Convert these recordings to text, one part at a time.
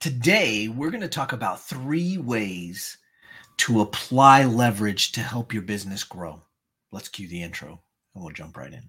Today, we're going to talk about three ways to apply leverage to help your business grow. Let's cue the intro and we'll jump right in.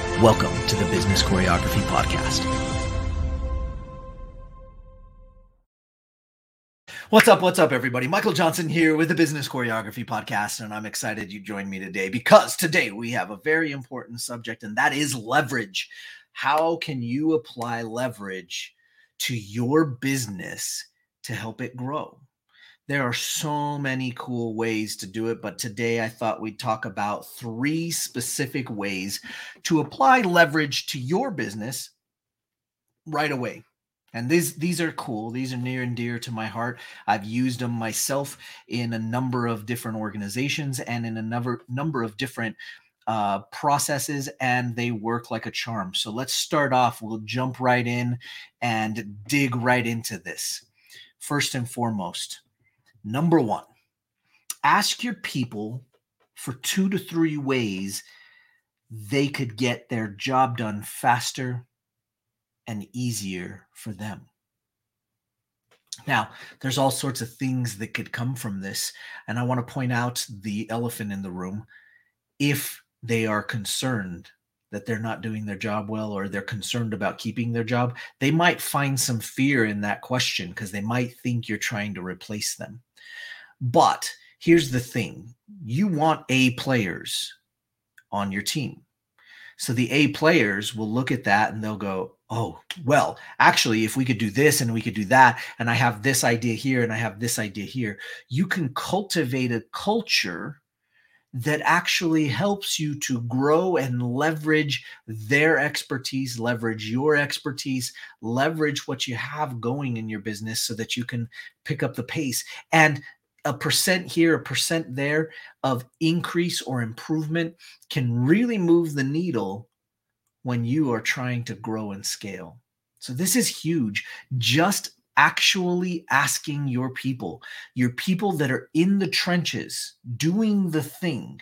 Welcome to the Business Choreography Podcast. What's up? What's up, everybody? Michael Johnson here with the Business Choreography Podcast, and I'm excited you joined me today because today we have a very important subject, and that is leverage. How can you apply leverage to your business to help it grow? There are so many cool ways to do it, but today I thought we'd talk about three specific ways to apply leverage to your business right away. And these these are cool. These are near and dear to my heart. I've used them myself in a number of different organizations and in a number number of different uh, processes, and they work like a charm. So let's start off. We'll jump right in and dig right into this. First and foremost, Number one, ask your people for two to three ways they could get their job done faster and easier for them. Now, there's all sorts of things that could come from this. And I want to point out the elephant in the room. If they are concerned that they're not doing their job well or they're concerned about keeping their job, they might find some fear in that question because they might think you're trying to replace them. But here's the thing you want A players on your team. So the A players will look at that and they'll go, oh, well, actually, if we could do this and we could do that, and I have this idea here and I have this idea here, you can cultivate a culture that actually helps you to grow and leverage their expertise, leverage your expertise, leverage what you have going in your business so that you can pick up the pace. And a percent here, a percent there of increase or improvement can really move the needle when you are trying to grow and scale. So, this is huge. Just actually asking your people, your people that are in the trenches doing the thing,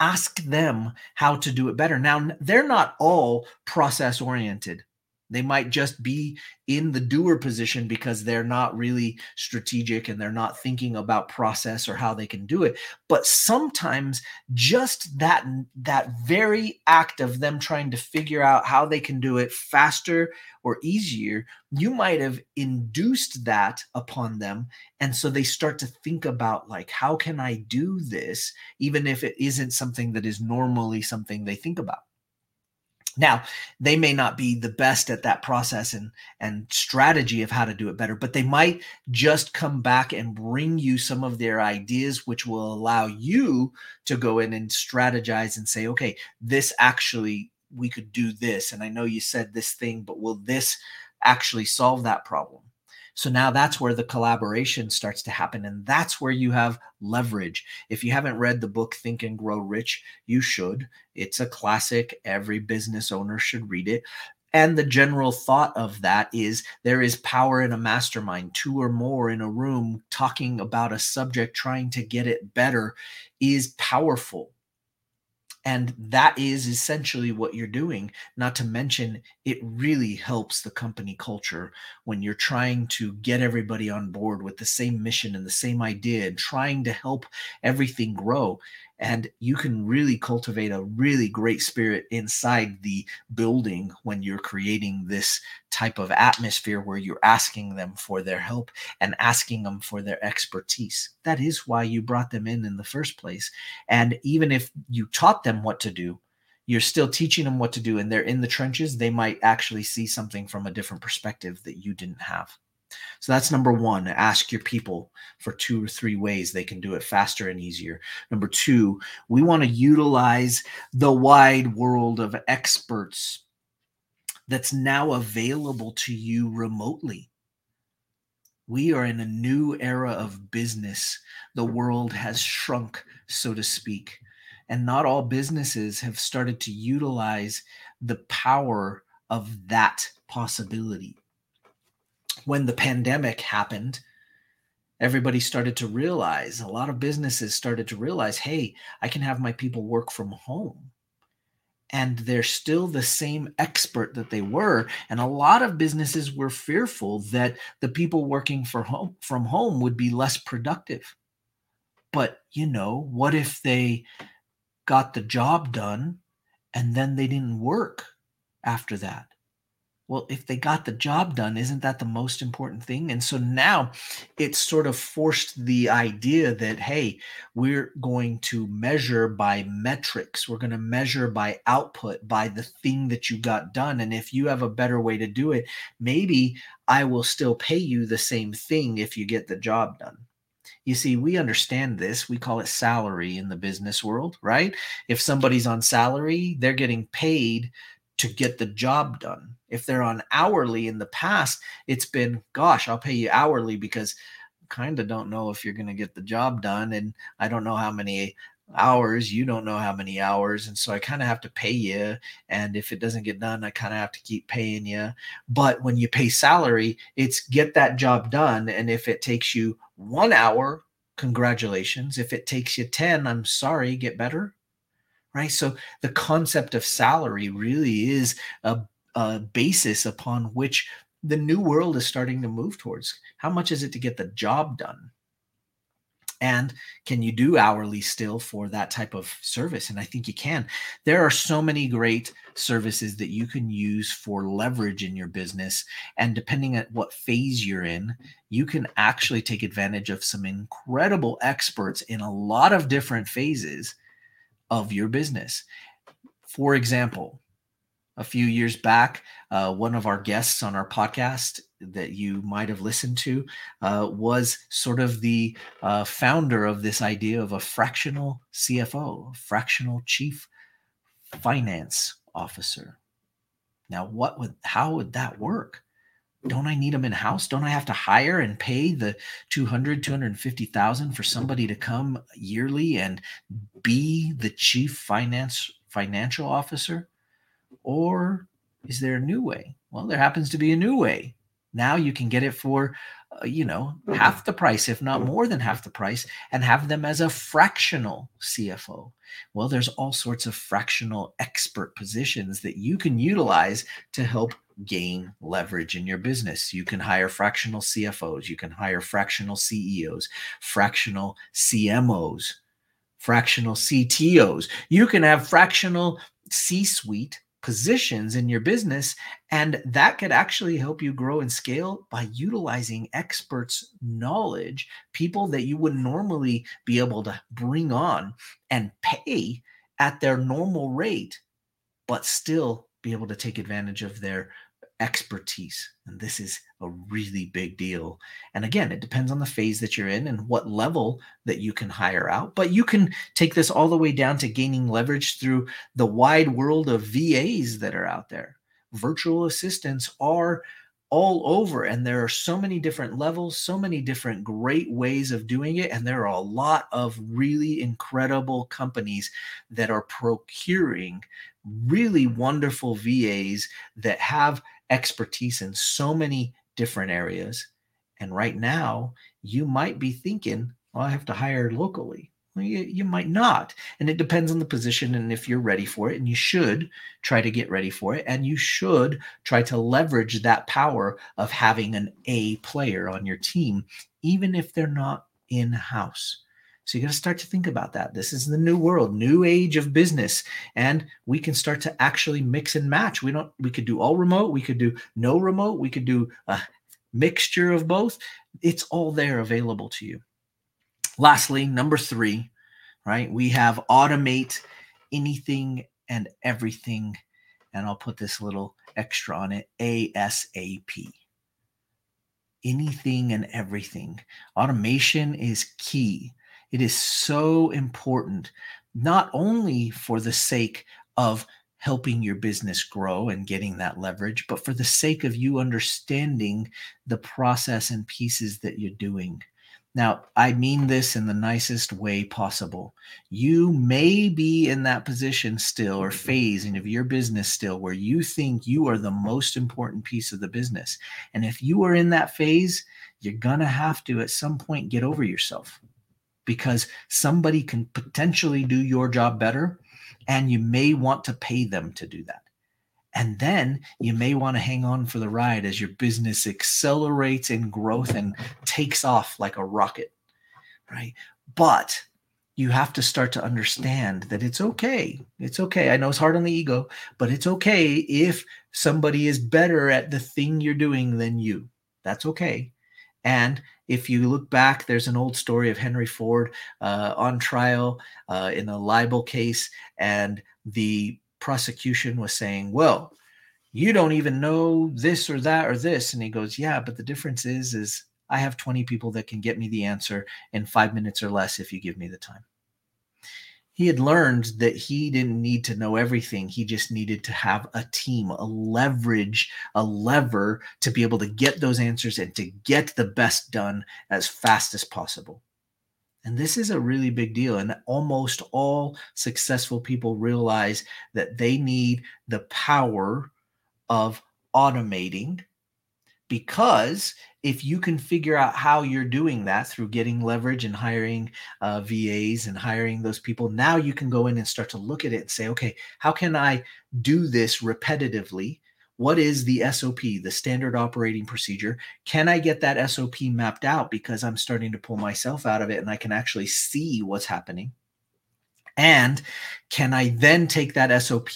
ask them how to do it better. Now, they're not all process oriented. They might just be in the doer position because they're not really strategic and they're not thinking about process or how they can do it. But sometimes just that that very act of them trying to figure out how they can do it faster or easier, you might have induced that upon them and so they start to think about like how can I do this even if it isn't something that is normally something they think about. Now, they may not be the best at that process and and strategy of how to do it better, but they might just come back and bring you some of their ideas which will allow you to go in and strategize and say, "Okay, this actually we could do this and I know you said this thing, but will this actually solve that problem?" So now that's where the collaboration starts to happen. And that's where you have leverage. If you haven't read the book Think and Grow Rich, you should. It's a classic. Every business owner should read it. And the general thought of that is there is power in a mastermind, two or more in a room talking about a subject, trying to get it better is powerful. And that is essentially what you're doing. Not to mention, it really helps the company culture when you're trying to get everybody on board with the same mission and the same idea and trying to help everything grow and you can really cultivate a really great spirit inside the building when you're creating this type of atmosphere where you're asking them for their help and asking them for their expertise. That is why you brought them in in the first place. And even if you taught them what to do you're still teaching them what to do and they're in the trenches they might actually see something from a different perspective that you didn't have so that's number one. Ask your people for two or three ways they can do it faster and easier. Number two, we want to utilize the wide world of experts that's now available to you remotely. We are in a new era of business. The world has shrunk, so to speak. And not all businesses have started to utilize the power of that possibility. When the pandemic happened, everybody started to realize, a lot of businesses started to realize, hey, I can have my people work from home. And they're still the same expert that they were. And a lot of businesses were fearful that the people working for home, from home would be less productive. But, you know, what if they got the job done and then they didn't work after that? Well, if they got the job done, isn't that the most important thing? And so now it's sort of forced the idea that, hey, we're going to measure by metrics. We're going to measure by output, by the thing that you got done. And if you have a better way to do it, maybe I will still pay you the same thing if you get the job done. You see, we understand this. We call it salary in the business world, right? If somebody's on salary, they're getting paid to get the job done. If they're on hourly in the past, it's been, gosh, I'll pay you hourly because kind of don't know if you're going to get the job done. And I don't know how many hours you don't know how many hours and so i kind of have to pay you and if it doesn't get done i kind of have to keep paying you but when you pay salary it's get that job done and if it takes you one hour congratulations if it takes you 10 i'm sorry get better right? So the concept of salary really is a, a basis upon which the new world is starting to move towards. How much is it to get the job done? And can you do hourly still for that type of service? And I think you can. There are so many great services that you can use for leverage in your business. And depending on what phase you're in, you can actually take advantage of some incredible experts in a lot of different phases of your business. For example, a few years back, uh, one of our guests on our podcast that you might have listened to uh, was sort of the uh, founder of this idea of a fractional CFO, fractional chief finance officer. Now, what would how would that work? Don't I need them in house? Don't I have to hire and pay the 200, 250,000 for somebody to come yearly and be the chief finance financial officer? Or is there a new way? Well, there happens to be a new way. Now you can get it for uh, you know, half the price, if not more than half the price, and have them as a fractional CFO. Well, there's all sorts of fractional expert positions that you can utilize to help gain leverage in your business. You can hire fractional CFOs, you can hire fractional CEOs, fractional CMOs, fractional CTOs. You can have fractional C suite positions in your business. And that could actually help you grow and scale by utilizing experts' knowledge, people that you would normally be able to bring on and pay at their normal rate, but still be able to take advantage of their expertise. And this is a really big deal. And again, it depends on the phase that you're in and what level that you can hire out. But you can take this all the way down to gaining leverage through the wide world of VAs that are out there. Virtual assistants are all over and there are so many different levels so many different great ways of doing it and there are a lot of really incredible companies that are procuring really wonderful VAs that have expertise in so many different areas. And right now, you might be thinking, well, I have to hire locally. Well, you, you might not. And it depends on the position and if you're ready for it. And you should try to get ready for it. And you should try to leverage that power of having an A player on your team, even if they're not in house. So you got to start to think about that. This is the new world, new age of business, and we can start to actually mix and match. We don't. We could do all remote. We could do no remote. We could do a mixture of both. It's all there available to you. Lastly, number three, right? We have automate anything and everything, and I'll put this little extra on it ASAP anything and everything. Automation is key. It is so important, not only for the sake of helping your business grow and getting that leverage, but for the sake of you understanding the process and pieces that you're doing. Now, I mean this in the nicest way possible. You may be in that position still or phase of your business still where you think you are the most important piece of the business. And if you are in that phase, you're going to have to at some point get over yourself because somebody can potentially do your job better and you may want to pay them to do that. And then you may want to hang on for the ride as your business accelerates in growth and takes off like a rocket, right? But you have to start to understand that it's okay. It's okay. I know it's hard on the ego, but it's okay if somebody is better at the thing you're doing than you. That's okay. And if you look back, there's an old story of Henry Ford uh, on trial uh, in a libel case, and the prosecution was saying, Well, you don't even know this or that or this. And he goes, Yeah, but the difference is, is I have 20 people that can get me the answer in five minutes or less if you give me the time he had learned that he didn't need to know everything. He just needed to have a team, a leverage, a lever to be able to get those answers and to get the best done as fast as possible. And this is a really big deal. And almost all successful people realize that they need the power of automating because if you can figure out how you're doing that through getting leverage and hiring uh, VAs and hiring those people, now you can go in and start to look at it and say, okay, how can I do this repetitively? What is the SOP, the standard operating procedure? Can I get that SOP mapped out because I'm starting to pull myself out of it and I can actually see what's happening? And can I then take that SOP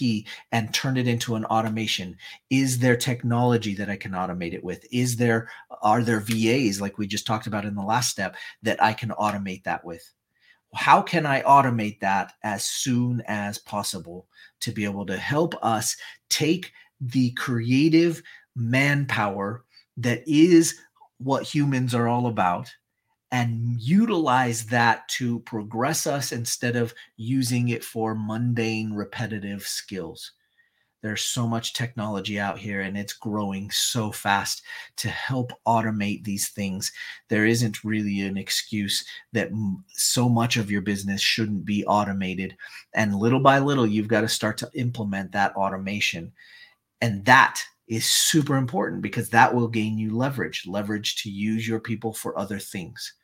and turn it into an automation? Is there technology that I can automate it with? Is there are there VAs like we just talked about in the last step that I can automate that with? How can I automate that as soon as possible to be able to help us take the creative manpower that is what humans are all about and utilize that to progress us instead of using it for mundane, repetitive skills. There's so much technology out here and it's growing so fast to help automate these things. There isn't really an excuse that so much of your business shouldn't be automated. And little by little, you've got to start to implement that automation. And that is super important because that will gain you leverage, leverage to use your people for other things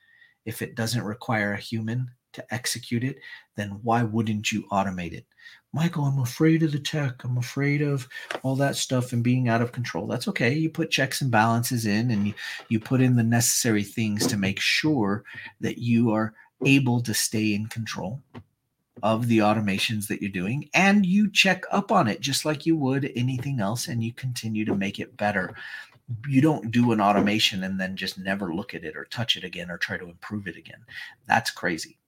if it doesn't require a human to execute it, then why wouldn't you automate it? Michael, I'm afraid of the tech. I'm afraid of all that stuff and being out of control. That's okay. You put checks and balances in and you, you put in the necessary things to make sure that you are able to stay in control of the automations that you're doing and you check up on it just like you would anything else and you continue to make it better you don't do an automation and then just never look at it or touch it again or try to improve it again. That's crazy.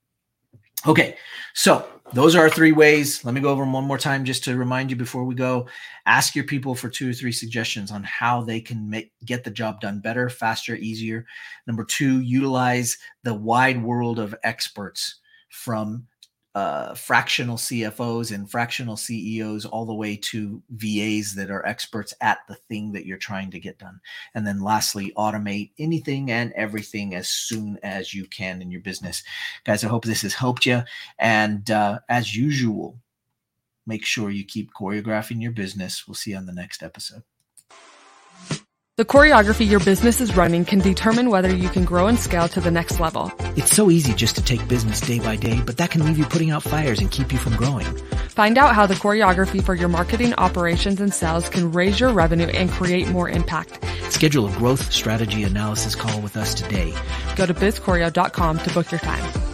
Okay, so those are our three ways. Let me go over them one more time just to remind you before we go. Ask your people for two or three suggestions on how they can make get the job done better, faster, easier. Number two, utilize the wide world of experts from uh, fractional CFOs and fractional CEOs all the way to VAs that are experts at the thing that you're trying to get done. And then lastly, automate anything and everything as soon as you can in your business. Guys, I hope this has helped you. And uh, as usual, make sure you keep choreographing your business. We'll see you on the next episode. The choreography your business is running can determine whether you can grow and scale to the next level. It's so easy just to take business day by day, but that can leave you putting out fires and keep you from growing. Find out how the choreography for your marketing, operations, and sales can raise your revenue and create more impact. Schedule a growth strategy analysis call with us today. Go to bizchoreo.com to book your time.